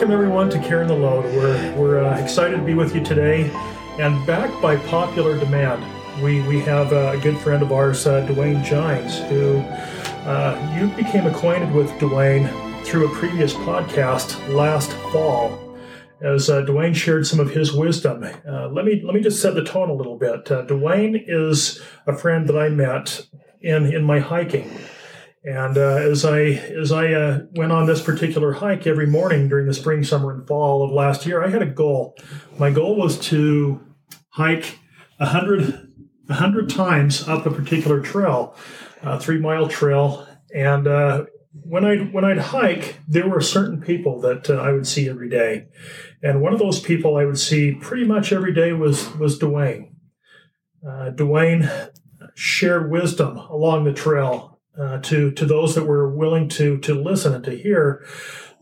welcome everyone to Carrying the Load. We're, we're uh, excited to be with you today. And back by popular demand, we, we have a good friend of ours, uh, Duane Gines, who uh, you became acquainted with Duane through a previous podcast last fall. As uh, Duane shared some of his wisdom, uh, let me let me just set the tone a little bit. Uh, Duane is a friend that I met in in my hiking. And uh, as I as I uh, went on this particular hike every morning during the spring, summer, and fall of last year, I had a goal. My goal was to hike a hundred a hundred times up a particular trail, a three mile trail. And uh, when I when I'd hike, there were certain people that uh, I would see every day, and one of those people I would see pretty much every day was was Duane. Uh, Duane shared wisdom along the trail uh, to to those that were willing to to listen and to hear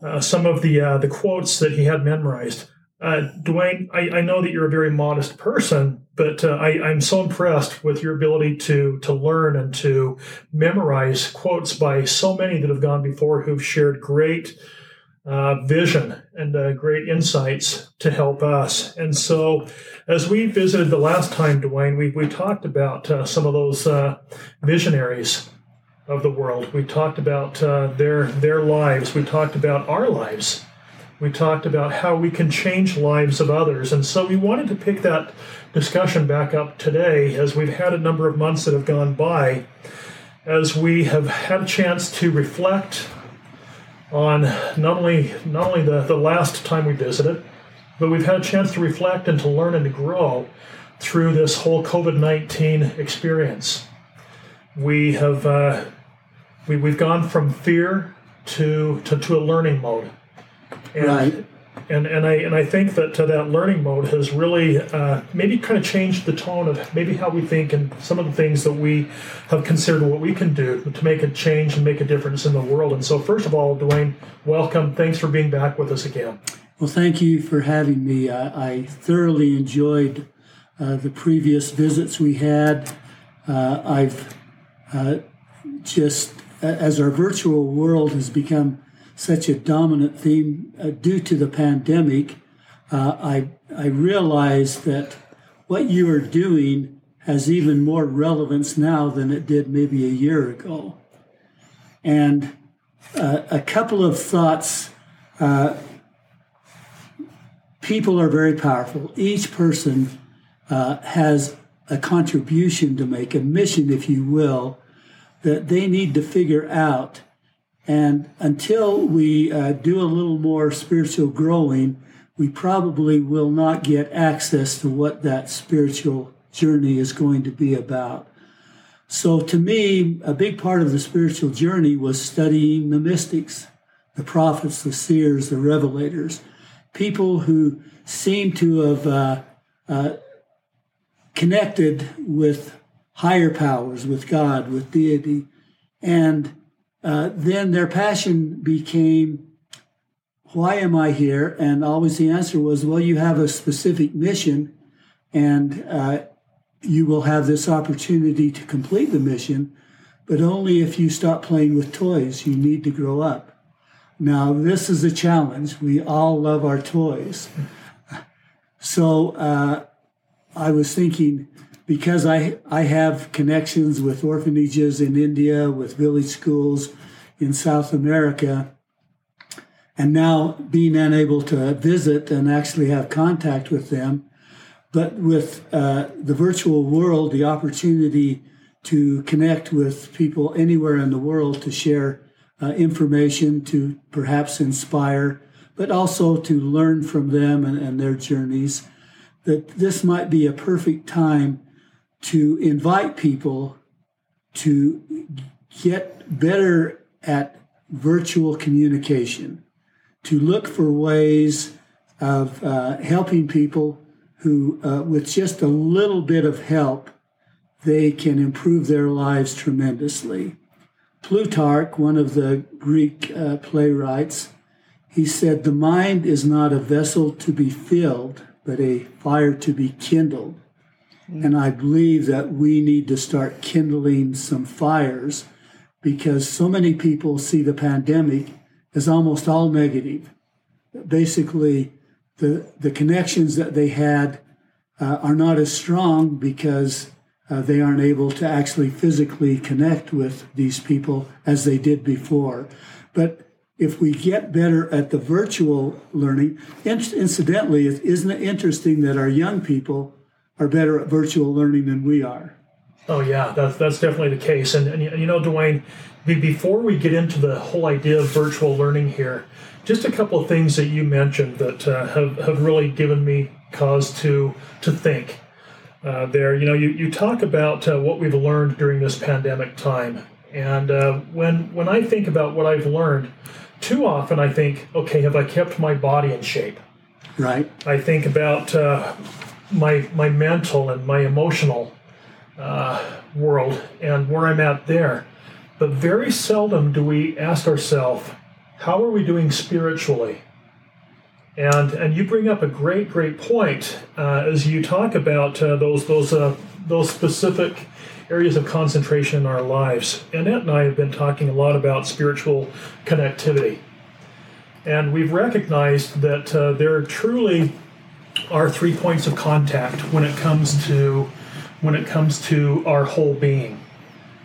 uh, some of the uh, the quotes that he had memorized. Uh, Duane, I, I, know that you're a very modest person, but uh, I, I'm so impressed with your ability to to learn and to memorize quotes by so many that have gone before who've shared great uh, vision and uh, great insights to help us. And so, as we visited the last time, Duane, we, we talked about uh, some of those uh, visionaries of the world. We talked about uh, their their lives. We talked about our lives. We talked about how we can change lives of others. And so we wanted to pick that discussion back up today as we've had a number of months that have gone by, as we have had a chance to reflect on not only not only the, the last time we visited, but we've had a chance to reflect and to learn and to grow through this whole COVID 19 experience. We have uh, we, we've gone from fear to, to, to a learning mode. And, right. And, and I and I think that uh, that learning mode has really uh, maybe kind of changed the tone of maybe how we think and some of the things that we have considered what we can do to make a change and make a difference in the world. And so, first of all, Duane, welcome. Thanks for being back with us again. Well, thank you for having me. I, I thoroughly enjoyed uh, the previous visits we had. Uh, I've uh, just as our virtual world has become such a dominant theme uh, due to the pandemic, uh, I, I realize that what you are doing has even more relevance now than it did maybe a year ago. And uh, a couple of thoughts. Uh, people are very powerful. Each person uh, has a contribution to make, a mission, if you will, that they need to figure out. And until we uh, do a little more spiritual growing, we probably will not get access to what that spiritual journey is going to be about. So, to me, a big part of the spiritual journey was studying the mystics, the prophets, the seers, the revelators, people who seem to have uh, uh, connected with higher powers, with God, with deity. And uh, then their passion became, why am I here? And always the answer was, well, you have a specific mission and uh, you will have this opportunity to complete the mission, but only if you stop playing with toys. You need to grow up. Now, this is a challenge. We all love our toys. So uh, I was thinking, because I, I have connections with orphanages in India, with village schools in South America, and now being unable to visit and actually have contact with them, but with uh, the virtual world, the opportunity to connect with people anywhere in the world to share uh, information, to perhaps inspire, but also to learn from them and, and their journeys, that this might be a perfect time to invite people to get better at virtual communication, to look for ways of uh, helping people who, uh, with just a little bit of help, they can improve their lives tremendously. Plutarch, one of the Greek uh, playwrights, he said, The mind is not a vessel to be filled, but a fire to be kindled. And I believe that we need to start kindling some fires because so many people see the pandemic as almost all negative. basically the the connections that they had uh, are not as strong because uh, they aren't able to actually physically connect with these people as they did before. But if we get better at the virtual learning, incidentally, isn't it interesting that our young people are better at virtual learning than we are? Oh yeah, that's that's definitely the case. And, and you know, Duane, before we get into the whole idea of virtual learning here, just a couple of things that you mentioned that uh, have have really given me cause to to think. Uh, there, you know, you, you talk about uh, what we've learned during this pandemic time, and uh, when when I think about what I've learned, too often I think, okay, have I kept my body in shape? Right. I think about uh, my my mental and my emotional uh, world and where I'm at there. But very seldom do we ask ourselves, how are we doing spiritually? And and you bring up a great great point uh, as you talk about uh, those those uh, those specific areas of concentration in our lives. Annette and I have been talking a lot about spiritual connectivity, and we've recognized that uh, there are truly are three points of contact when it comes to when it comes to our whole being.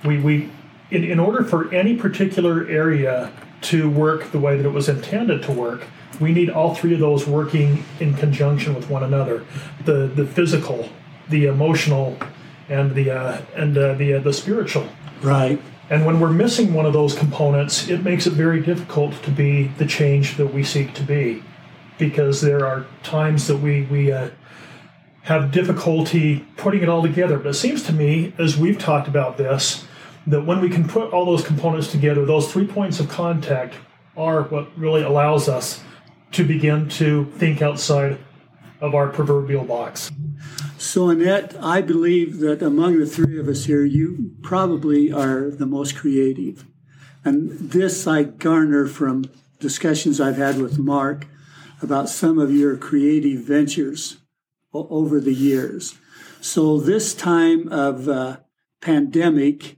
We, we in, in order for any particular area to work the way that it was intended to work, we need all three of those working in conjunction with one another the, the physical, the emotional, and the, uh, and, uh, the, uh, the spiritual. Right. And when we're missing one of those components, it makes it very difficult to be the change that we seek to be. Because there are times that we, we uh, have difficulty putting it all together. But it seems to me, as we've talked about this, that when we can put all those components together, those three points of contact are what really allows us to begin to think outside of our proverbial box. So, Annette, I believe that among the three of us here, you probably are the most creative. And this I garner from discussions I've had with Mark about some of your creative ventures over the years. So this time of uh, pandemic,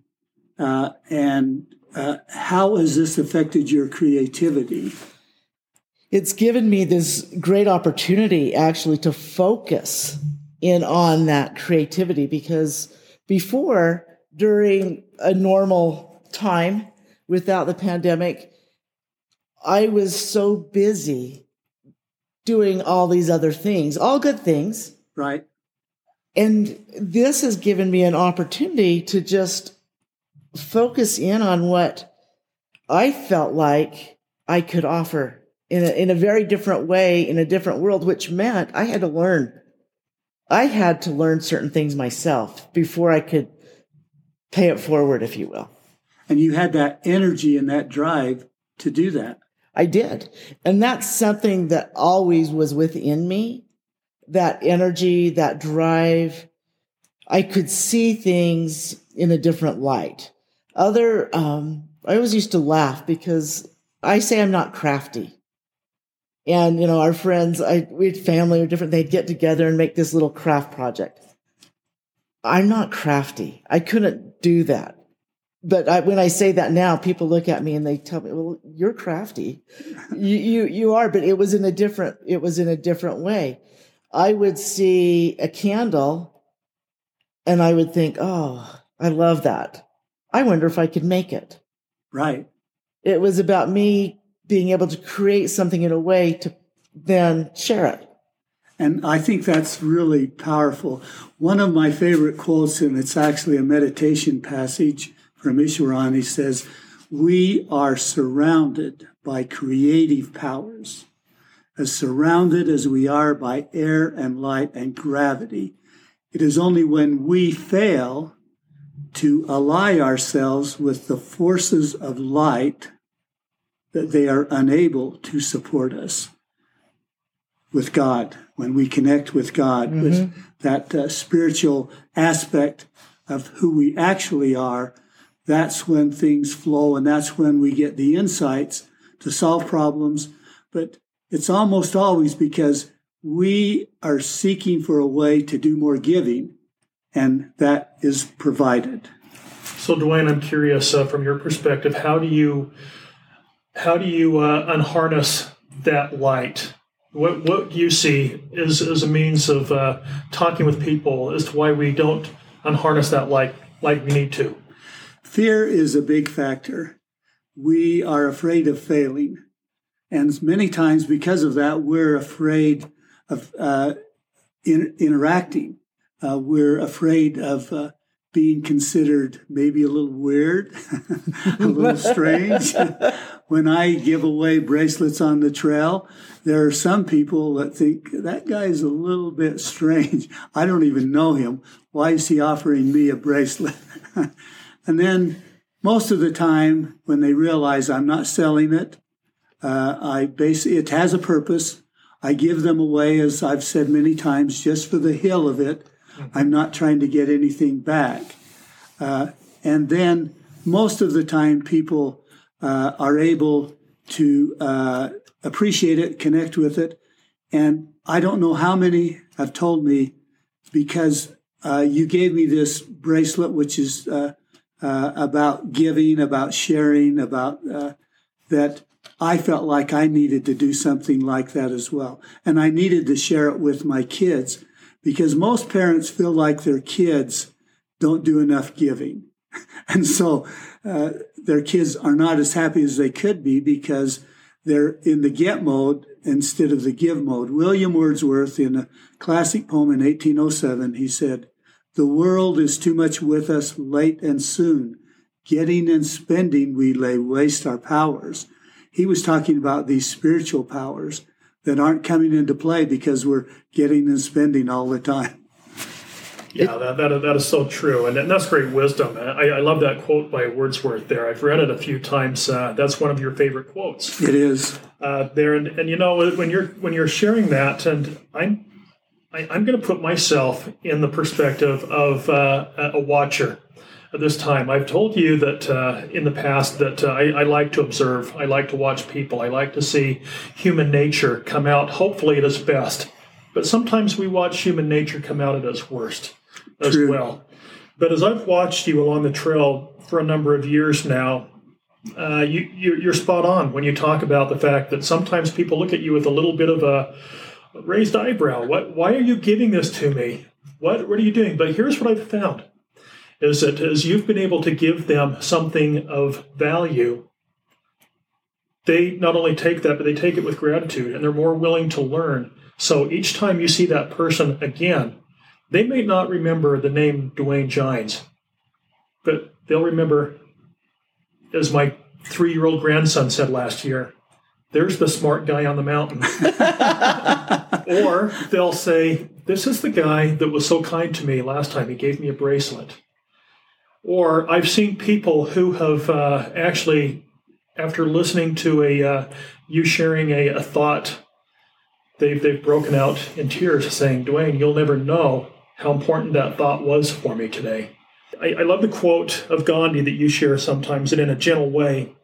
uh, and uh, how has this affected your creativity? It's given me this great opportunity actually to focus in on that creativity because before, during a normal time without the pandemic, I was so busy doing all these other things, all good things. Right. And this has given me an opportunity to just focus in on what I felt like I could offer in a, in a very different way, in a different world, which meant I had to learn. I had to learn certain things myself before I could pay it forward, if you will. And you had that energy and that drive to do that. I did. And that's something that always was within me that energy, that drive. I could see things in a different light. Other, um, I always used to laugh because I say I'm not crafty. And, you know, our friends, I, we had family or different, they'd get together and make this little craft project. I'm not crafty. I couldn't do that but I, when I say that now, people look at me and they tell me, "Well, you're crafty. you, you you are." But it was in a different it was in a different way. I would see a candle, and I would think, "Oh, I love that. I wonder if I could make it." Right. It was about me being able to create something in a way to then share it. And I think that's really powerful. One of my favorite quotes, and it's actually a meditation passage he says, We are surrounded by creative powers. As surrounded as we are by air and light and gravity, it is only when we fail to ally ourselves with the forces of light that they are unable to support us with God. When we connect with God, mm-hmm. with that uh, spiritual aspect of who we actually are, that's when things flow and that's when we get the insights to solve problems. But it's almost always because we are seeking for a way to do more giving, and that is provided. So, Duane, I'm curious uh, from your perspective, how do you how do you uh, unharness that light? What what you see is as a means of uh, talking with people as to why we don't unharness that light like we need to. Fear is a big factor. We are afraid of failing. And many times, because of that, we're afraid of uh, in, interacting. Uh, we're afraid of uh, being considered maybe a little weird, a little strange. when I give away bracelets on the trail, there are some people that think that guy is a little bit strange. I don't even know him. Why is he offering me a bracelet? and then most of the time, when they realize I'm not selling it, uh, I basically it has a purpose. I give them away, as I've said many times, just for the hill of it. Mm-hmm. I'm not trying to get anything back. Uh, and then most of the time, people uh, are able to uh, appreciate it, connect with it. And I don't know how many have told me because uh, you gave me this bracelet, which is uh, uh, about giving, about sharing, about that I felt like I needed to do something like that as well. And I needed to share it with my kids because most parents feel like their kids don't do enough giving. and so uh, their kids are not as happy as they could be because they're in the get mode instead of the give mode. William Wordsworth, in a classic poem in 1807, he said, The world is too much with us late and soon. Getting and spending we lay waste our powers he was talking about these spiritual powers that aren't coming into play because we're getting and spending all the time. Yeah, that, that, that is so true. And, that's great wisdom. I, I love that quote by Wordsworth there. I've read it a few times. Uh, that's one of your favorite quotes. It is. Uh, there. And, and, you know, when you're, when you're sharing that, and I'm, I, am going to put myself in the perspective of uh, a watcher at this time. I've told you that uh, in the past that uh, I, I, like to observe, I like to watch people, I like to see human nature come out, hopefully at its best. But sometimes we watch human nature come out at its worst as True. well. But as I've watched you along the trail for a number of years now, uh, you, you're spot on when you talk about the fact that sometimes people look at you with a little bit of a raised eyebrow. What? Why are you giving this to me? What? What are you doing? But here's what I've found is that as you've been able to give them something of value, they not only take that, but they take it with gratitude and they're more willing to learn. So each time you see that person again, they may not remember the name Duane Gines, but they'll remember, as my three year old grandson said last year, there's the smart guy on the mountain. or they'll say, This is the guy that was so kind to me last time. He gave me a bracelet. Or I've seen people who have uh, actually, after listening to a uh, you sharing a, a thought, they've they've broken out in tears, saying, "Duane, you'll never know how important that thought was for me today." I, I love the quote of Gandhi that you share sometimes, and in a gentle way,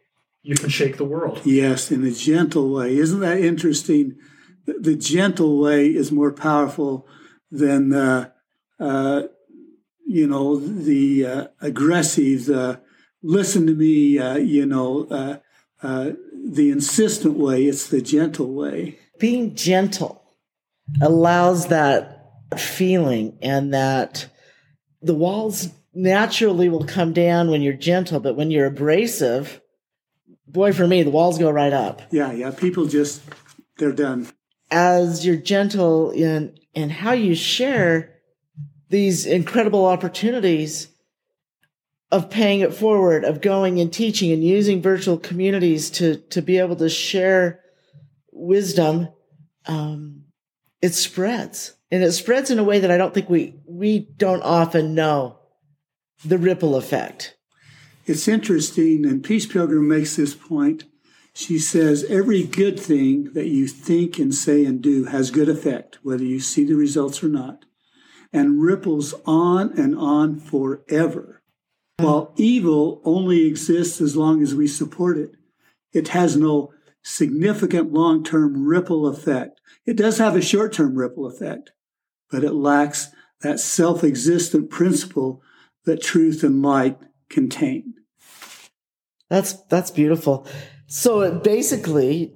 you can shake the world. Yes, in a gentle way. Isn't that interesting? The gentle way is more powerful than uh, uh, you know, the uh, aggressive, the listen to me, uh, you know, uh, uh, the insistent way. It's the gentle way. Being gentle allows that feeling and that the walls naturally will come down when you're gentle, but when you're abrasive, boy, for me, the walls go right up. Yeah, yeah. People just, they're done. As you're gentle in, in how you share, these incredible opportunities of paying it forward, of going and teaching and using virtual communities to, to be able to share wisdom, um, it spreads. And it spreads in a way that I don't think we, we don't often know the ripple effect. It's interesting, and Peace Pilgrim makes this point. She says, every good thing that you think and say and do has good effect, whether you see the results or not and ripples on and on forever. While evil only exists as long as we support it, it has no significant long term ripple effect. It does have a short term ripple effect, but it lacks that self existent principle that truth and light contain. That's that's beautiful. So it basically,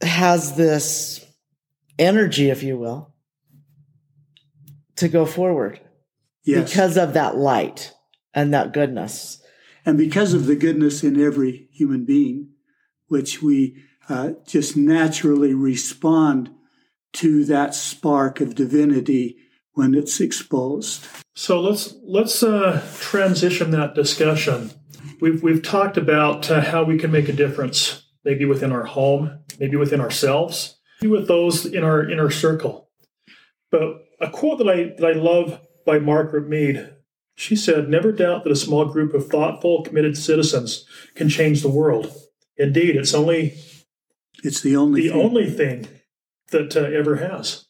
has this energy, if you will, to go forward Yes. because of that light and that goodness. and because of the goodness in every human being, which we uh, just naturally respond to that spark of divinity when it's exposed. So let's let's uh, transition that discussion. We've we've talked about uh, how we can make a difference, maybe within our home, maybe within ourselves, maybe with those in our inner circle. But a quote that I that I love by Margaret Mead. She said, "Never doubt that a small group of thoughtful, committed citizens can change the world. Indeed, it's only It's the only the thing. only thing that uh, ever has."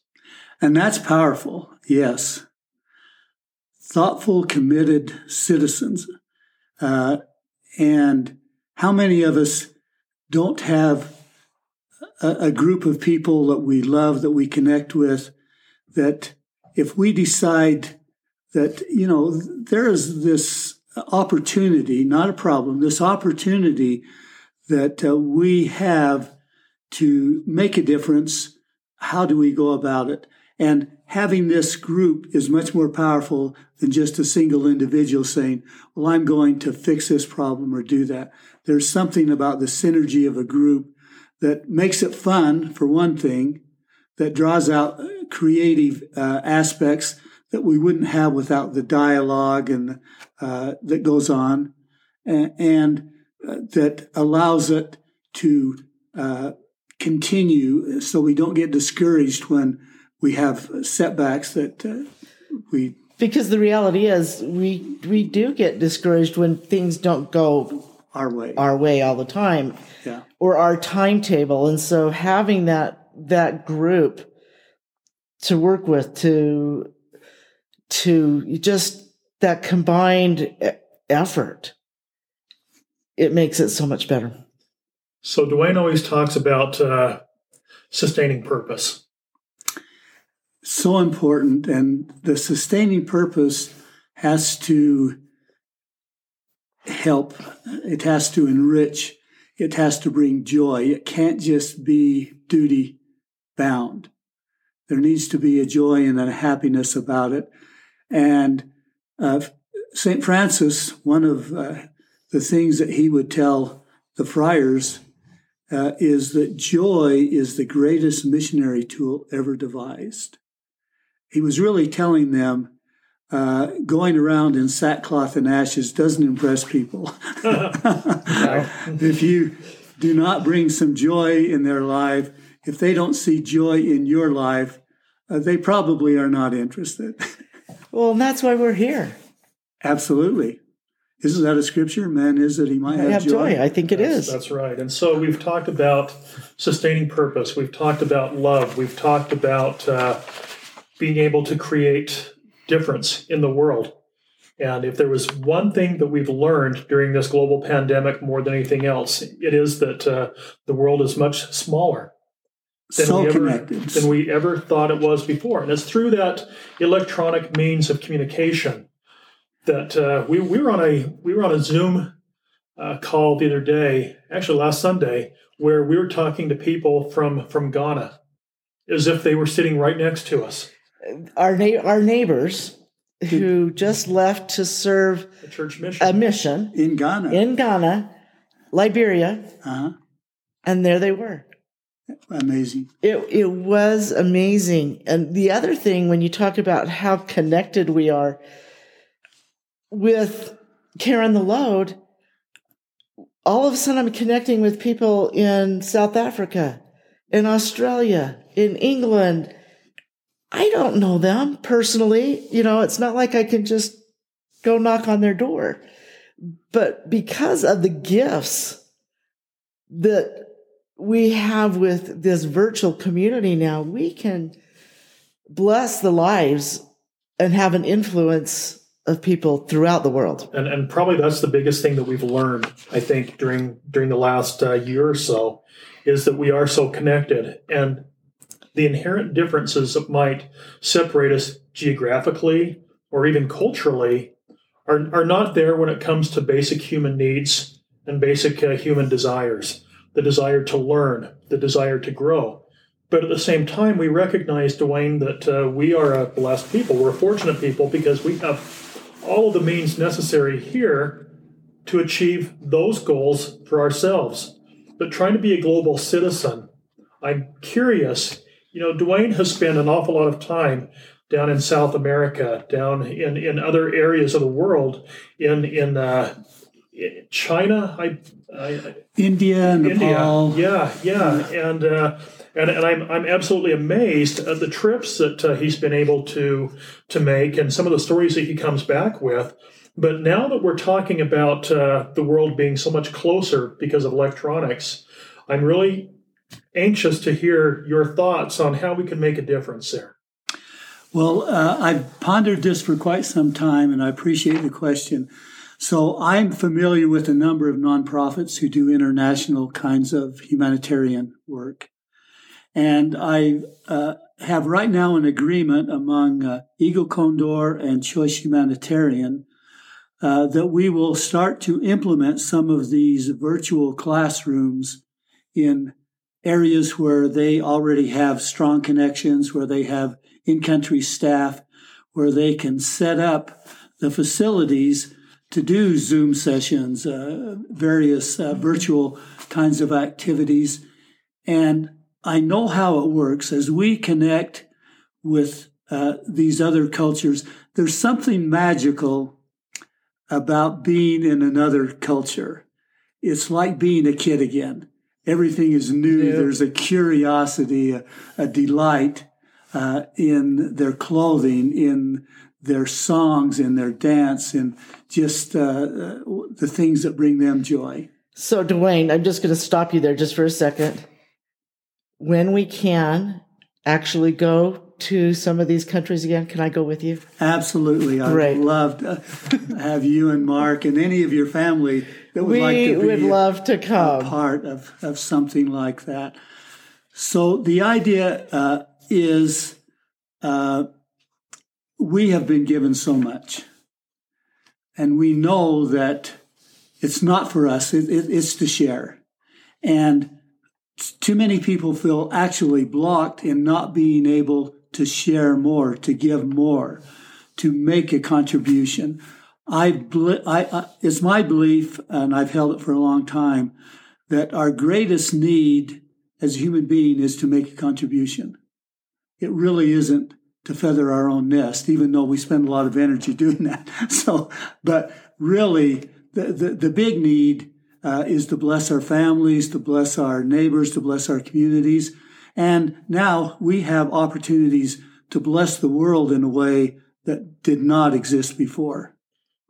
And that's powerful, yes. Thoughtful, committed citizens. Uh, and how many of us don't have a, a group of people that we love, that we connect with, that if we decide that, you know, there is this opportunity, not a problem, this opportunity that uh, we have to make a difference, how do we go about it? And having this group is much more powerful than just a single individual saying, well, I'm going to fix this problem or do that. There's something about the synergy of a group that makes it fun, for one thing, that draws out creative uh, aspects that we wouldn't have without the dialogue and uh, that goes on, and, and uh, that allows it to uh, continue, so we don't get discouraged when we have setbacks that uh, we Because the reality is, we we do get discouraged when things don't go our way. our way all the time, yeah, or our timetable. And so, having that that group to work with, to to just that combined e- effort, it makes it so much better. So Duane always talks about uh, sustaining purpose. So important, and the sustaining purpose has to help. It has to enrich. It has to bring joy. It can't just be duty bound. There needs to be a joy and a happiness about it. And uh, St. Francis, one of uh, the things that he would tell the friars uh, is that joy is the greatest missionary tool ever devised. He was really telling them uh, going around in sackcloth and ashes doesn't impress people. if you do not bring some joy in their life, if they don't see joy in your life, uh, they probably are not interested. Well, and that's why we're here. Absolutely. Isn't that a scripture? Man is that he might I have, have joy. I think it That's, is. that's right. And so we've talked about sustaining purpose. We've talked about love. We've talked about uh, being able to create difference in the world. And if there was one thing that we've learned during this global pandemic more than anything else, it is that uh, the world is much smaller than so we ever than we ever thought it was before. And it's through that electronic means of communication that uh, we, we were on a we were on a Zoom uh, call the other day, actually last Sunday, where we were talking to people from from Ghana, as if they were sitting right next to us. Our na- our neighbors who just left to serve The church mission. a mission in Ghana. in Ghana, Liberia, uh-huh. and there they were. Amazing. It it was amazing. And the other thing when you talk about how connected we are with Carrying the Load, all of a sudden I'm connecting with people in South Africa, in Australia, in England. I don't know them personally. You know, it's not like I can just go knock on their door. But because of the gifts that we have with this virtual community now, we can bless the lives and have an influence of people throughout the world. and and probably that's the biggest thing that we've learned i think during during the last uh, year or so is that we are so connected and the inherent differences that might separate us geographically or even culturally are, are not there when it comes to basic human needs and basic uh, human desires the desire to learn, the desire to grow. But at the same time, we recognize, Duane, that uh, we are a blessed people. We're a fortunate people because we have all of the means necessary here to achieve those goals for ourselves. But trying to be a global citizen, I'm curious. You know, Duane has spent an awful lot of time down in South America, down in, in other areas of the world, in in uh, China, I, I, India, Nepal. India, yeah, yeah, and uh, and and I'm I'm absolutely amazed at the trips that uh, he's been able to to make and some of the stories that he comes back with. But now that we're talking about uh, the world being so much closer because of electronics, I'm really anxious to hear your thoughts on how we can make a difference there. Well, uh, I've pondered this for quite some time, and I appreciate the question. So I'm familiar with a number of nonprofits who do international kinds of humanitarian work. And I uh, have right now an agreement among uh, Eagle Condor and Choice Humanitarian uh, that we will start to implement some of these virtual classrooms in areas where they already have strong connections, where they have in country staff, where they can set up the facilities to do Zoom sessions, uh, various uh, virtual kinds of activities. And I know how it works as we connect with uh, these other cultures. There's something magical about being in another culture. It's like being a kid again. Everything is new. Yeah. There's a curiosity, a, a delight uh, in their clothing, in their songs and their dance and just uh, uh, the things that bring them joy. So, Duane, I'm just going to stop you there just for a second. When we can actually go to some of these countries again, can I go with you? Absolutely. I'd Great. love to have you and Mark and any of your family that would we like to be would love to come. part of, of something like that. So, the idea uh, is uh, we have been given so much. And we know that it's not for us, it, it, it's to share. And too many people feel actually blocked in not being able to share more, to give more, to make a contribution. I, I, it's my belief, and I've held it for a long time, that our greatest need as a human being is to make a contribution. It really isn't to feather our own nest, even though we spend a lot of energy doing that. So, but really, the, the, the big need uh, is to bless our families, to bless our neighbors, to bless our communities. And now we have opportunities to bless the world in a way that did not exist before.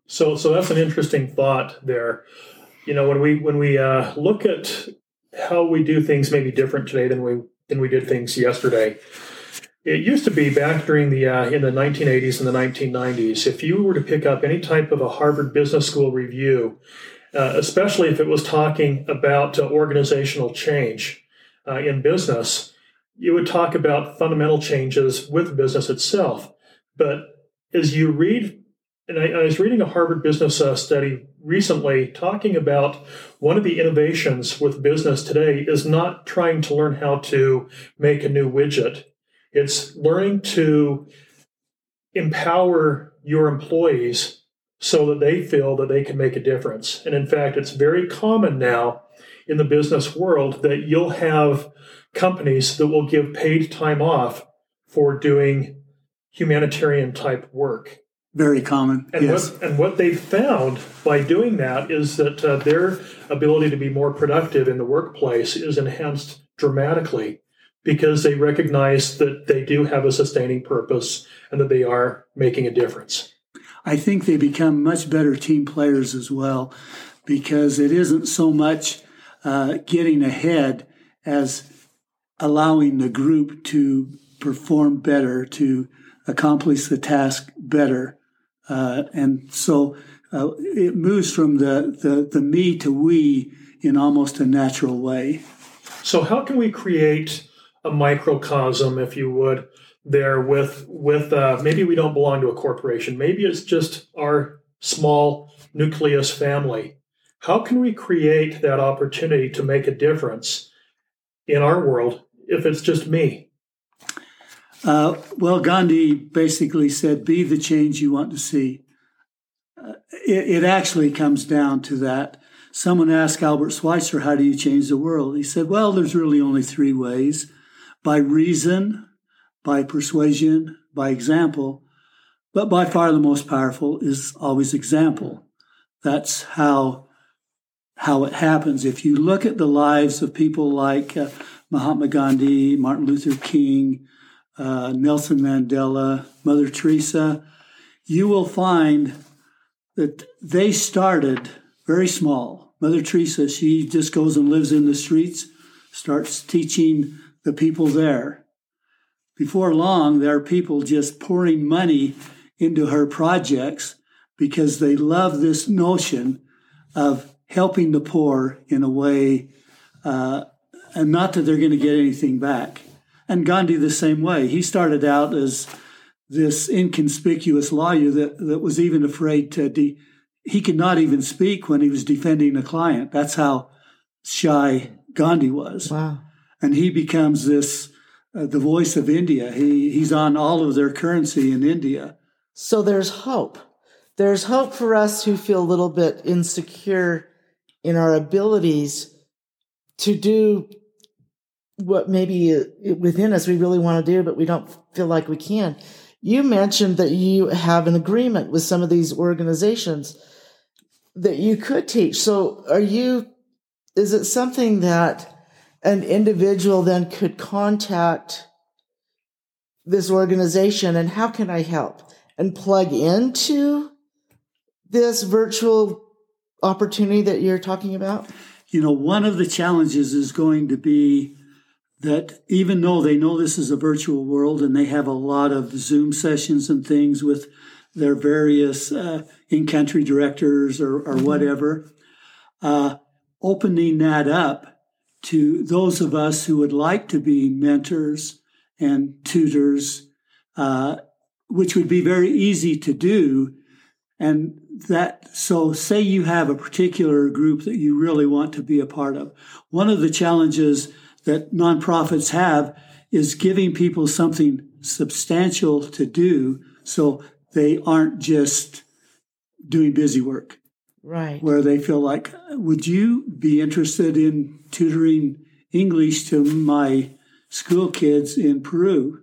So, so that's an interesting thought there. You know, when we when we uh, look at how we do things maybe different today than we than we did things yesterday, it used to be back during the uh, in the 1980s and the 1990s. If you were to pick up any type of a Harvard Business School review, uh, especially if it was talking about uh, organizational change uh, in business, you would talk about fundamental changes with business itself. But as you read, and I, I was reading a Harvard Business uh, study recently talking about one of the innovations with business today is not trying to learn how to make a new widget it's learning to empower your employees so that they feel that they can make a difference. And in fact, it's very common now in the business world that you'll have companies that will give paid time off for doing humanitarian type work. Very common. And, yes. what, and what they found by doing that is that uh, their ability to be more productive in the workplace is enhanced dramatically because they recognize that they do have a sustaining purpose and that they are making a difference. I think they become much better team players as well because it isn't so much uh, getting ahead as allowing the group to perform better, to accomplish the task better. Uh, and so uh, it moves from the, the, the me to we in almost a natural way. So, how can we create a microcosm, if you would, there with with uh, maybe we don't belong to a corporation. Maybe it's just our small nucleus family. How can we create that opportunity to make a difference in our world if it's just me? Uh, well, Gandhi basically said, be the change you want to see. Uh, it, it, actually comes down to that. Someone asked Albert Schweitzer, how do you change the world? He said, well, there's really only three ways by reason, by persuasion, by example. But by far the most powerful is always example. That's how, how it happens. If you look at the lives of people like uh, Mahatma Gandhi, Martin Luther King, uh, Nelson Mandela, Mother Teresa, you will find that they started very small. Mother Teresa, she just goes and lives in the streets, starts teaching the people there. Before long, there are people just pouring money into her projects because they love this notion of helping the poor in a way, uh, and not that they're going to get anything back. And Gandhi the same way. He started out as this inconspicuous lawyer that, that was even afraid to de- he could not even speak when he was defending a client. That's how shy Gandhi was. Wow. And he becomes this uh, the voice of India. He he's on all of their currency in India. So there's hope. There's hope for us who feel a little bit insecure in our abilities to do what maybe uh, within us we really want to do, but we don't feel like we can. You mentioned that you have an agreement with some of these organizations that you could teach. So are you, is it something that an individual then could contact this organization and how can I help and plug into this virtual opportunity that you're talking about? You know, one of the challenges is going to be that even though they know this is a virtual world and they have a lot of Zoom sessions and things with their various uh, in country directors or, or mm-hmm. whatever, uh, opening that up to those of us who would like to be mentors and tutors, uh, which would be very easy to do. And that, so say you have a particular group that you really want to be a part of. One of the challenges that nonprofits have is giving people something substantial to do so they aren't just doing busy work. Right. Where they feel like, would you be interested in tutoring English to my school kids in Peru?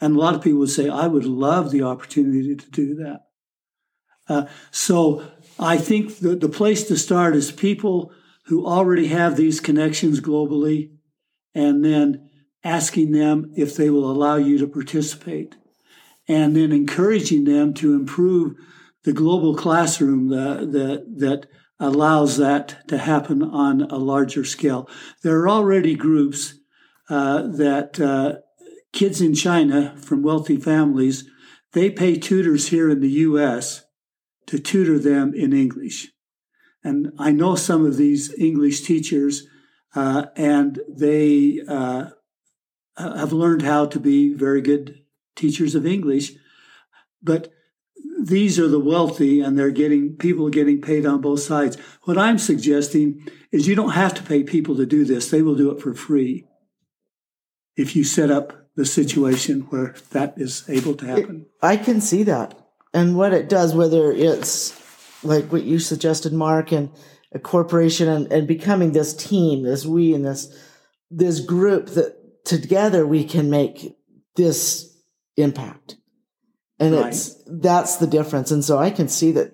And a lot of people would say, I would love the opportunity to do that. Uh, so I think the, the place to start is people who already have these connections globally and then asking them if they will allow you to participate and then encouraging them to improve the global classroom that, that, that allows that to happen on a larger scale. There are already groups uh, that uh, kids in China from wealthy families, they pay tutors here in the U.S. to tutor them in English. And I know some of these English teachers uh, and they uh, have learned how to be very good teachers of English. But these are the wealthy, and they're getting people getting paid on both sides. What I'm suggesting is you don't have to pay people to do this; they will do it for free if you set up the situation where that is able to happen. I can see that, and what it does, whether it's like what you suggested, Mark, and a corporation and, and becoming this team, this we and this this group that together we can make this impact. And right. it's that's the difference. And so I can see that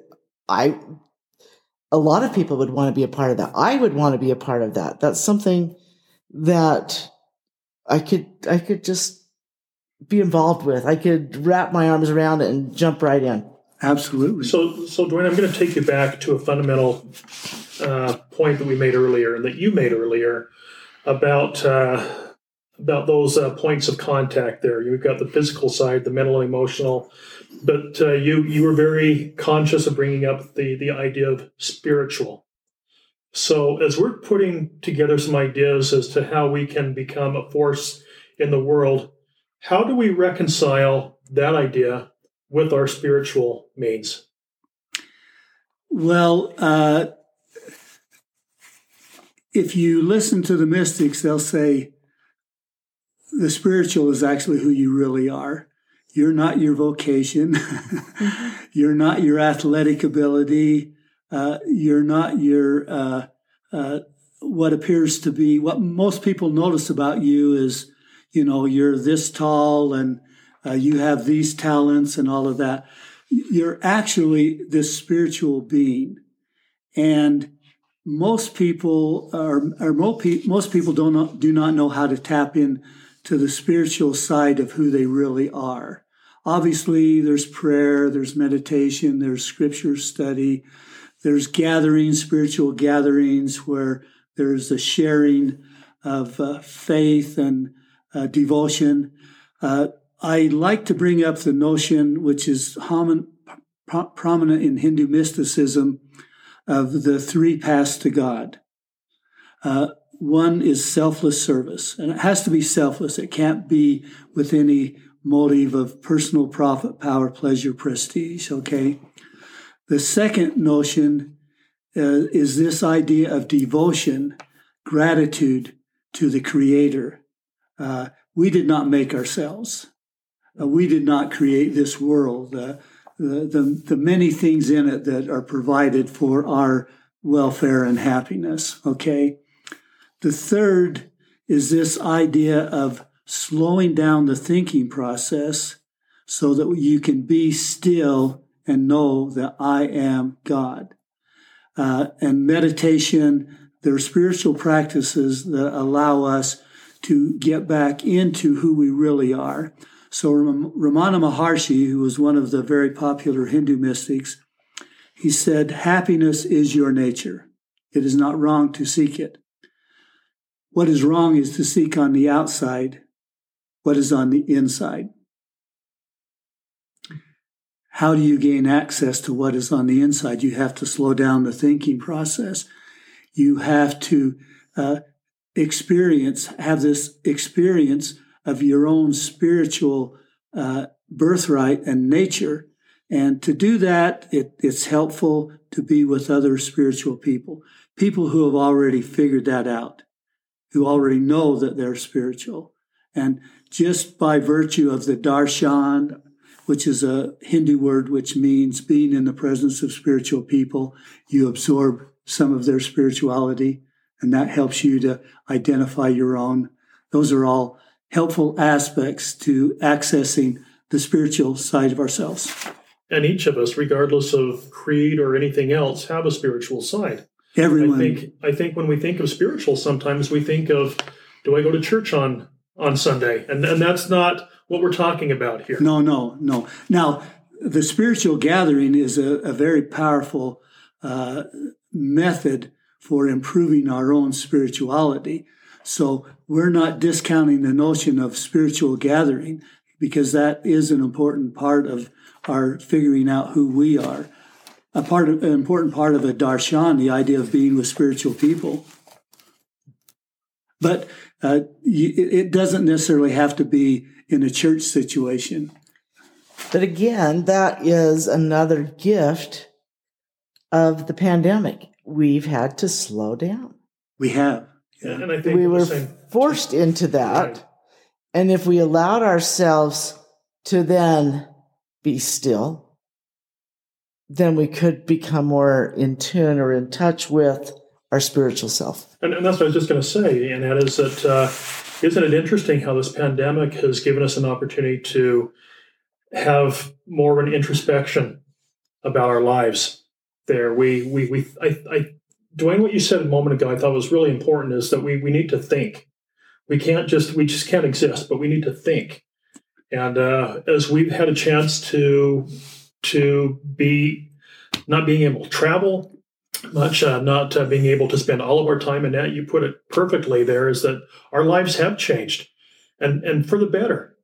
I a lot of people would want to be a part of that. I would want to be a part of that. That's something that I could I could just be involved with. I could wrap my arms around it and jump right in. Absolutely. So, so Duane, I'm going to take you back to a fundamental uh, point that we made earlier and that you made earlier about uh, about those uh, points of contact. There, you've got the physical side, the mental and emotional, but uh, you you were very conscious of bringing up the the idea of spiritual. So, as we're putting together some ideas as to how we can become a force in the world, how do we reconcile that idea with our spiritual means? Well, uh, if you listen to the mystics, they'll say the spiritual is actually who you really are. You're not your vocation. you're not your athletic ability. Uh, you're not your uh, uh, what appears to be what most people notice about you is, you know, you're this tall and uh, you have these talents and all of that. You're actually this spiritual being, and most people are, or most people don't do not know how to tap in to the spiritual side of who they really are. Obviously, there's prayer, there's meditation, there's scripture study, there's gatherings, spiritual gatherings where there's a sharing of uh, faith and uh, devotion. Uh, I like to bring up the notion, which is homin- pro- prominent in Hindu mysticism, of the three paths to God. Uh, one is selfless service, and it has to be selfless. It can't be with any motive of personal profit, power, pleasure, prestige. Okay. The second notion uh, is this idea of devotion, gratitude to the Creator. Uh, we did not make ourselves. Uh, we did not create this world. The, the, the many things in it that are provided for our welfare and happiness. Okay. The third is this idea of slowing down the thinking process so that you can be still and know that I am God. Uh, and meditation, there are spiritual practices that allow us to get back into who we really are. So Ramana Maharshi, who was one of the very popular Hindu mystics, he said, happiness is your nature. It is not wrong to seek it. What is wrong is to seek on the outside what is on the inside. How do you gain access to what is on the inside? You have to slow down the thinking process. You have to uh, experience, have this experience of your own spiritual uh, birthright and nature. And to do that, it, it's helpful to be with other spiritual people, people who have already figured that out, who already know that they're spiritual. And just by virtue of the darshan, which is a Hindu word which means being in the presence of spiritual people, you absorb some of their spirituality, and that helps you to identify your own. Those are all helpful aspects to accessing the spiritual side of ourselves. And each of us, regardless of creed or anything else, have a spiritual side. Everyone. I think I think when we think of spiritual, sometimes we think of, do I go to church on on Sunday? And and that's not what we're talking about here. No, no, no. Now, the spiritual gathering is a, a very powerful uh, method for improving our own spirituality. So we're not discounting the notion of spiritual gathering because that is an important part of our figuring out who we are. A part of, an important part of a darshan, the idea of being with spiritual people. But uh, it doesn't necessarily have to be in a church situation. But again, that is another gift of the pandemic. We've had to slow down. We have. Yeah. And I think we were forced into that. Right. And if we allowed ourselves to then be still, then we could become more in tune or in touch with our spiritual self. And, and that's what I was just going to say, and that is that uh, isn't it interesting how this pandemic has given us an opportunity to have more of an introspection about our lives? There, we we we I, I Duane, what you said a moment ago, I thought was really important is that we we need to think. We can't just we just can't exist, but we need to think. And uh, as we've had a chance to to be not being able to travel much, uh, not uh, being able to spend all of our time, and that you put it perfectly. There is that our lives have changed, and and for the better.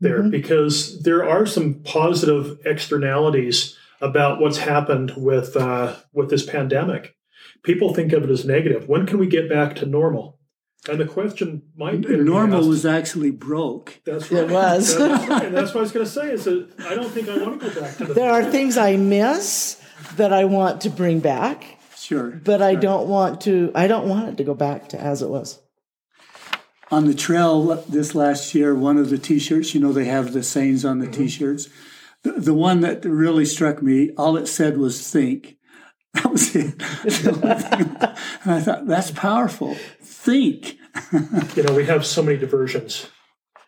There, mm-hmm. because there are some positive externalities about what's happened with uh, with this pandemic people think of it as negative. When can we get back to normal? And the question might be normal was actually broke. That's right. It was. that's right. And that's what I was going to say. Is that I don't think I want to go back to the. There are things I miss that I want to bring back. Sure. But I don't want to. I don't want it to go back to as it was. On the trail this last year, one of the T-shirts, you know, they have the sayings on the Mhm. T-shirts. The, the one that really struck me, all it said was "think." That was it. and I thought that's powerful. Think. You know, we have so many diversions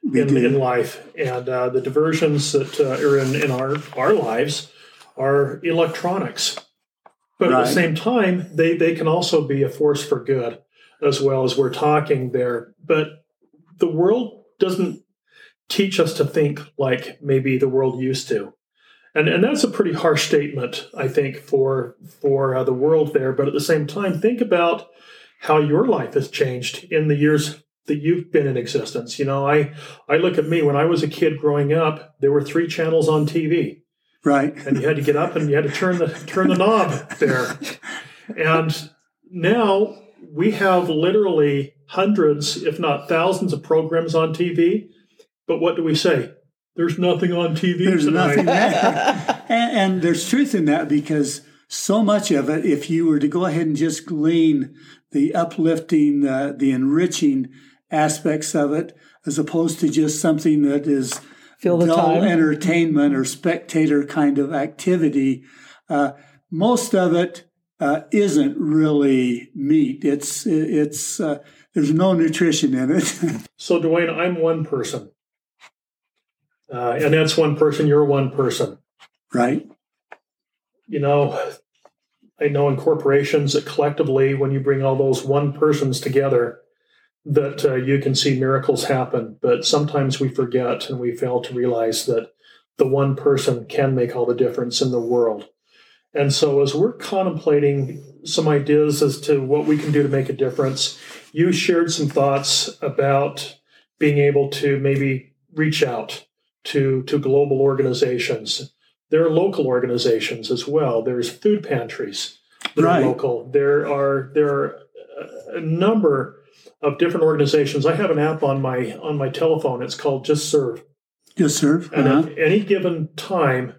in, in life, and uh, the diversions that uh, are in, in our, our lives are electronics. But at the same time, they, they can also be a force for good as well as we're talking there. But the world doesn't teach us to think like maybe the world used to. And, and that's a pretty harsh statement, I think, for for uh, the world there. But at the same time, think about how your life has changed in the years that you've been in existence. You know, I I look at me when I was a kid growing up. There were three channels on TV, right. and you had to get up and you had to turn the turn the knob there. And now we have literally hundreds, if not thousands, of programs on TV. But what do we say? There's nothing on TV There's tonight. nothing there. and, and there's truth in that because so much of it, if you were to go ahead and just glean the uplifting, uh, the enriching aspects of it, as opposed to just something that is Fill the dull time. entertainment or spectator kind of activity, uh, most of it uh, isn't really meat. It's it's uh, there's no nutrition in it. So, Duane, I'm one person. Uh, and that's one person, you're one person. right? You know, I know in corporations that collectively, when you bring all those one persons together, that uh, you can see miracles happen. But sometimes we forget and we fail to realize that the one person can make all the difference in the world. And so, as we're contemplating some ideas as to what we can do to make a difference, you shared some thoughts about being able to maybe reach out to, to global organizations. There are local organizations as well. There's food pantries that Right. are local. There are there are a number of different organizations. I have an app on my on my telephone. It's called Just Serve. Just serve. And Uh-huh. at any given time,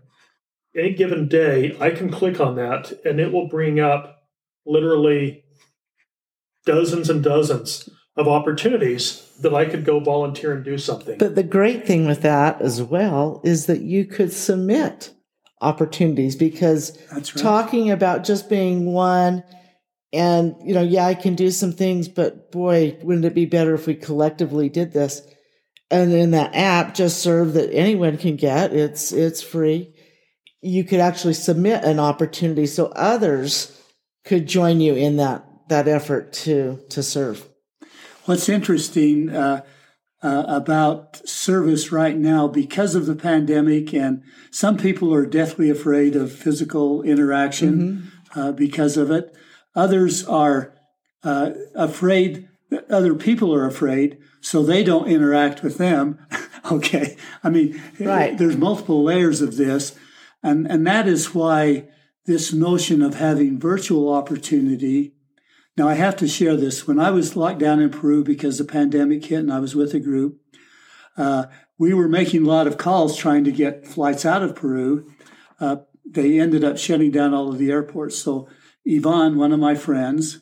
any given day, I can click on that and it will bring up literally dozens and dozens of opportunities that I could go volunteer and do something. But the great thing with that as well is that you could submit opportunities because That's right. talking about just being one and you know yeah i can do some things but boy wouldn't it be better if we collectively did this and in that app just serve that anyone can get it's it's free you could actually submit an opportunity so others could join you in that that effort to to serve What's interesting uh, uh, about service right now, because of the pandemic, and some people are deathly afraid of physical interaction uh, because of it. Others are uh, afraid that other people are afraid, so they don't interact with them. okay, I mean, Right. there's multiple layers of this, and and that is why this notion of having virtual opportunity now, I have to share this. When I was locked down in Peru because the pandemic hit and I was with a group, uh, we were making a lot of calls trying to get flights out of Peru. Uh, they ended up shutting down all of the airports. So, Ivan, one of my friends,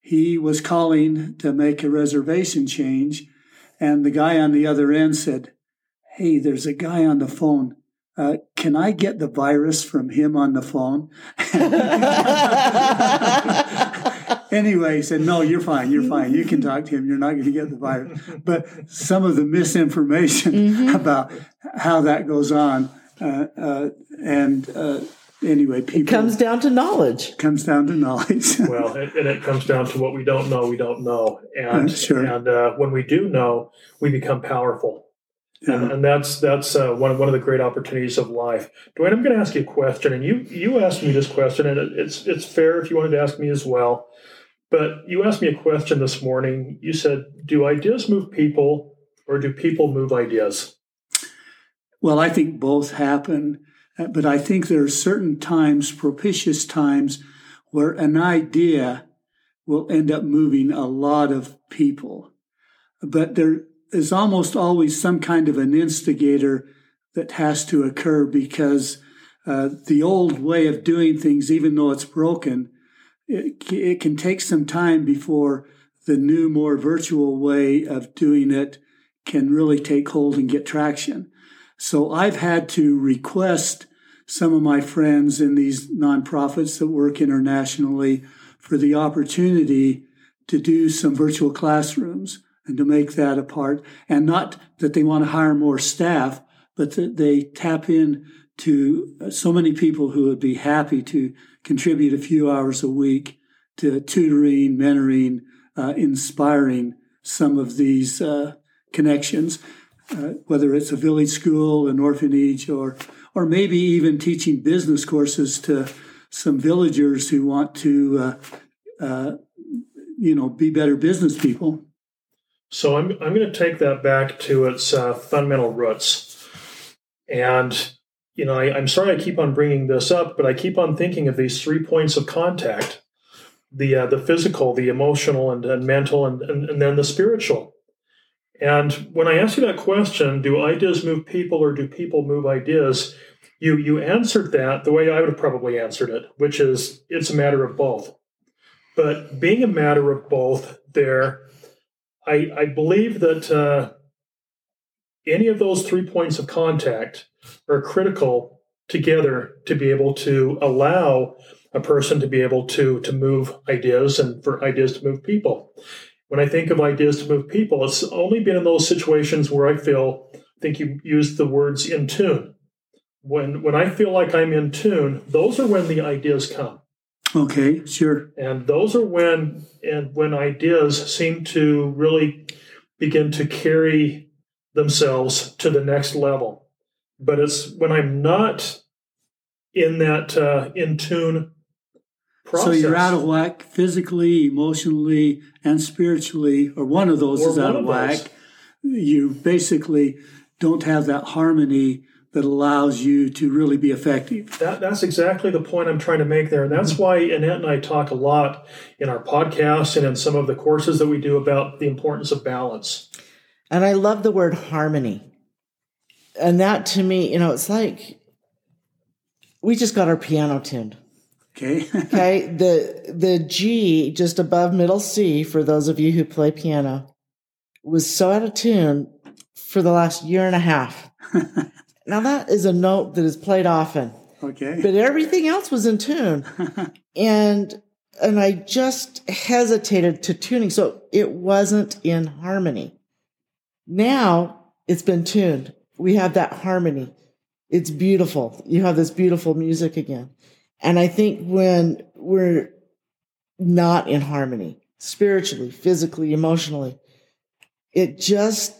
he was calling to make a reservation change. And the guy on the other end said, Hey, there's a guy on the phone. Uh, can I get the virus from him on the phone? anyway, he said, No, you're fine. You're fine. You can talk to him. You're not going to get the virus. But some of the misinformation about how that goes on. Uh, uh, and uh, anyway, people. it comes down to knowledge comes down to knowledge. well, and, and it comes down to what we don't know, we don't know. And, Uh, sure. and uh, when we do know, we become powerful. And, Yeah. and that's that's uh, one one of the great opportunities of life. Duane, I'm going to ask you a question, and you you asked me this question, and it, it's it's fair if you wanted to ask me as well. But you asked me a question this morning. You said, "Do ideas move people, or do people move ideas?" Well, I think both happen, uh, but I think there are certain times, propitious times, where an idea will end up moving a lot of people. But there is almost always some kind of an instigator that has to occur because uh, the old way of doing things, even though it's broken, it, it can take some time before the new, more virtual way of doing it can really take hold and get traction. So I've had to request some of my friends in these nonprofits that work internationally for the opportunity to do some virtual classrooms and to make that a part. And not that they want to hire more staff, but that they tap in to so many people who would be happy to contribute a few hours a week to tutoring, mentoring, uh, inspiring some of these uh, connections, uh, whether it's a village school, an orphanage, or or maybe even teaching business courses to some villagers who want to, uh, uh, you know, be better business people. So I'm I'm going to take that back to its uh, fundamental roots, and you know I, I'm sorry I keep on bringing this up, but I keep on thinking of these three points of contact the uh, the physical, the emotional, and, and mental, and, and, and then the spiritual. And when I asked you that question, do ideas move people or do people move ideas? You you answered that the way I would have probably answered it, which is it's a matter of both. But being a matter of both, there, I I believe that uh, any of those three points of contact are critical together to be able to allow a person to be able to to move ideas and for ideas to move people. When I think of ideas to move people, it's only been in those situations where I feel I think you used the words in tune. When when I feel like I'm in tune, those are when the ideas come. Okay, sure. And those are when and when ideas seem to really begin to carry themselves to the next level. But it's when I'm not in that uh, in tune process. So you're out of whack physically, emotionally, and spiritually, or one of those Or is out of of whack. those. You basically don't have that harmony that allows you to really be effective. That, that's exactly the point I'm trying to make there. And that's why Annette and I talk a lot in our podcast and in some of the courses that we do about the importance of balance. And I love the word harmony. And that to me, you know, it's like we just got our piano tuned. Okay. Okay. the the G just above middle C, for those of you who play piano, was so out of tune for the last year and a half. now that is a note that is played often. okay. But everything else was in tune. and and I just hesitated to tuning. So it wasn't in harmony. Now it's been tuned. We have that harmony. It's beautiful. You have this beautiful music again. And I think when we're not in harmony, spiritually, physically, emotionally, it just,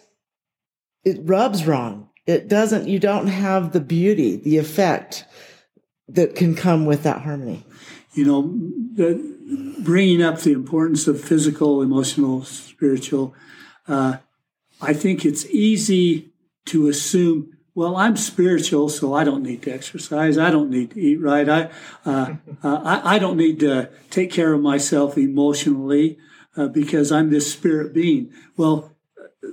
it rubs wrong. It doesn't, you don't have the beauty, the effect that can come with that harmony. you know, the, bringing up the importance of physical, emotional, spiritual, uh, I think it's easy to assume, well, I'm spiritual, so I don't need to exercise. I don't need to eat right. I, uh, uh, I, I don't need to take care of myself emotionally uh, because I'm this spirit being. Well,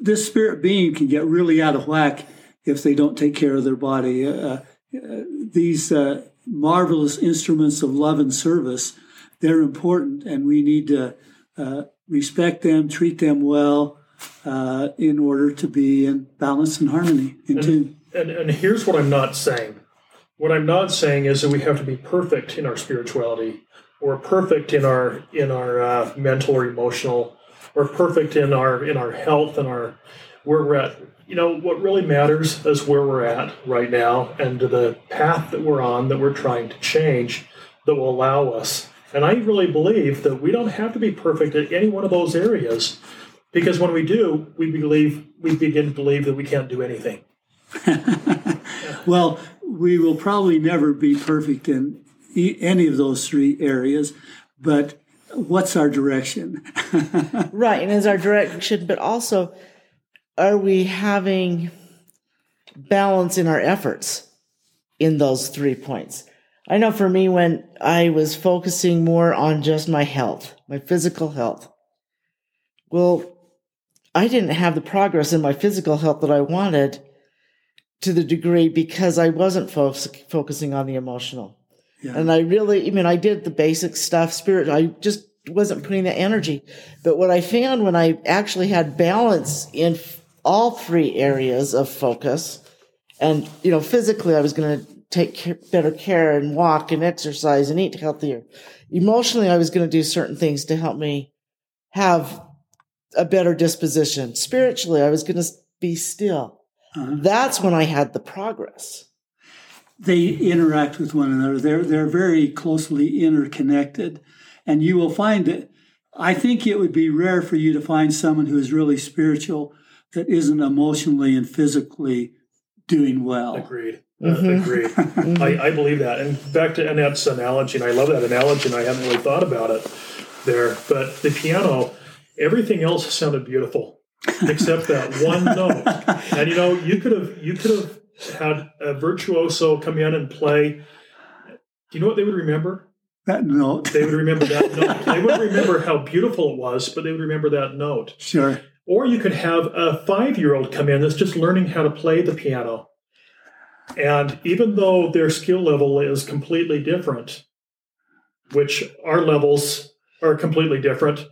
this spirit being can get really out of whack if they don't take care of their body. Uh, uh, these uh, marvelous instruments of love and service, they're important, and we need to respect them, treat them well, uh, in order to be in balance and harmony, in tune. And, and here's what I'm not saying. What I'm not saying is that we have to be perfect in our spirituality, or perfect in our in our uh, mental or emotional, or perfect in our in our health and our where we're at. You know what really matters is where we're at right now and the path that we're on that we're trying to change that will allow us. And I really believe that we don't have to be perfect at any one of those areas, because when we do, we believe we begin to believe that we can't do anything. Well, we will probably never be perfect in e- any of those three areas, but what's our direction? Right. And is our direction, but also are we having balance in our efforts in those three points? I know for me, when I was focusing more on just my health, my physical health, well, I didn't have the progress in my physical health that I wanted to the degree because I wasn't fo- focusing on the emotional. Yeah. And I really, I mean, I did the basic stuff, spirit. I just wasn't putting the energy. But what I found when I actually had balance in f- all three areas of focus, and you know, physically, I was going to take care, better care and walk and exercise and eat healthier. Emotionally, I was going to do certain things to help me have a better disposition. Spiritually, I was going to be still. Uh-huh. That's when I had the progress. They interact with one another. They're they're very closely interconnected, and you will find that. I think it would be rare for you to find someone who is really spiritual that isn't emotionally and physically doing well. Agreed. Mm-hmm. Uh, agreed. I, I believe that. And back to Annette's analogy, and I love that analogy, and I haven't really thought about it there. But the piano, everything else sounded beautiful except that one note. And you know, you could have you could have had a virtuoso come in and play. Do you know what they would remember? That note, They would remember that note. They would remember how beautiful it was, but they would remember that note. sure. Or you could have a five year old come in that's just learning how to play the piano. And even though their skill level is completely different, which our levels are completely different,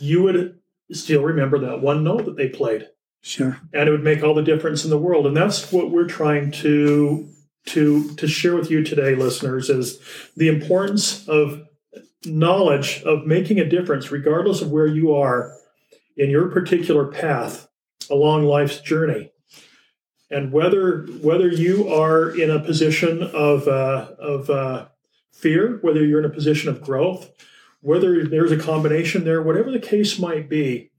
you would still remember that one note that they played. Sure. And it would make all the difference in the world. And that's what we're trying to to to share with you today, listeners, is the importance of knowledge of making a difference, regardless of where you are in your particular path along life's journey, and whether whether you are in a position of uh, of uh, fear, whether you're in a position of growth, whether there's a combination there, whatever the case might be,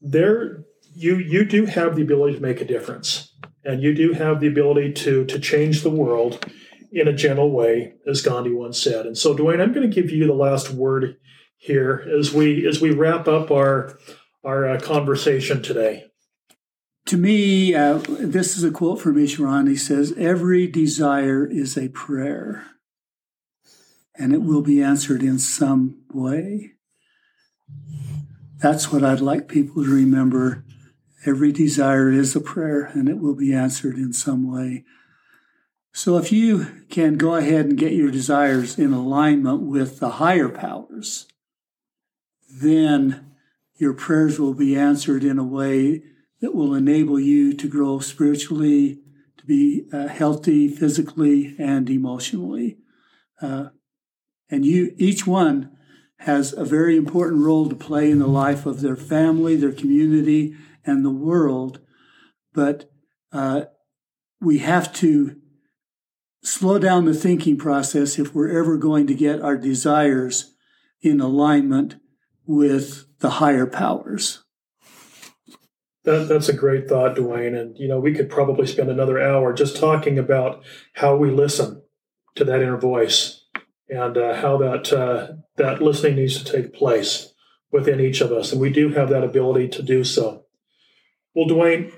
there you you do have the ability to make a difference, and you do have the ability to to change the world in a gentle way, as Gandhi once said. And so, Duane, I'm going to give you the last word here as we as we wrap up our our uh, conversation today. To me, uh, this is a quote from Easwaran. He says, Every desire is a prayer, and it will be answered in some way. That's what I'd like people to remember. Every desire is a prayer, and it will be answered in some way. So if you can go ahead and get your desires in alignment with the higher powers, then your prayers will be answered in a way that will enable you to grow spiritually, to be uh, healthy physically and emotionally. Uh, and you, each one has a very important role to play in the life of their family, their community, and the world. But uh, we have to slow down the thinking process if we're ever going to get our desires in alignment with the higher powers. That, that's a great thought, Duane. And, you know, we could probably spend another hour just talking about how we listen to that inner voice and uh, how that, uh, that listening needs to take place within each of us. And we do have that ability to do so. Well, Duane,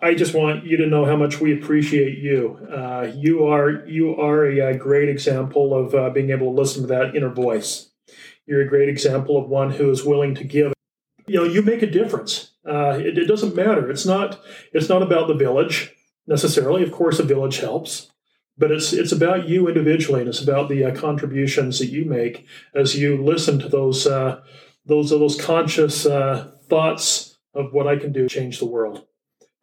I just want you to know how much we appreciate you. Uh, you are you are a, a great example of uh, being able to listen to that inner voice. You're a great example of one who is willing to give. You know, you make a difference. Uh, it, it doesn't matter. It's not. It's not about the village necessarily. Of course, a village helps, but it's it's about you individually, and it's about the uh, contributions that you make as you listen to those uh, those those conscious uh, thoughts of what I can do to change the world.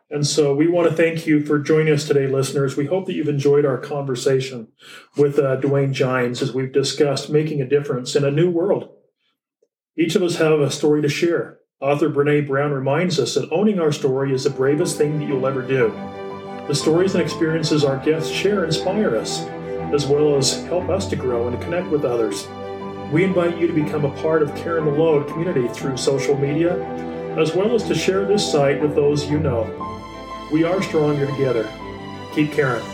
And so we want to thank you for joining us today, listeners. We hope that you've enjoyed our conversation with uh, Duane Gines as we've discussed making a difference in a new world. Each of us have a story to share. Author Brene Brown reminds us that owning our story is the bravest thing that you'll ever do. The stories and experiences our guests share inspire us, as well as help us to grow and to connect with others. We invite you to become a part of Carrying the Load community through social media, as well as to share this site with those you know. We are stronger together. Keep caring.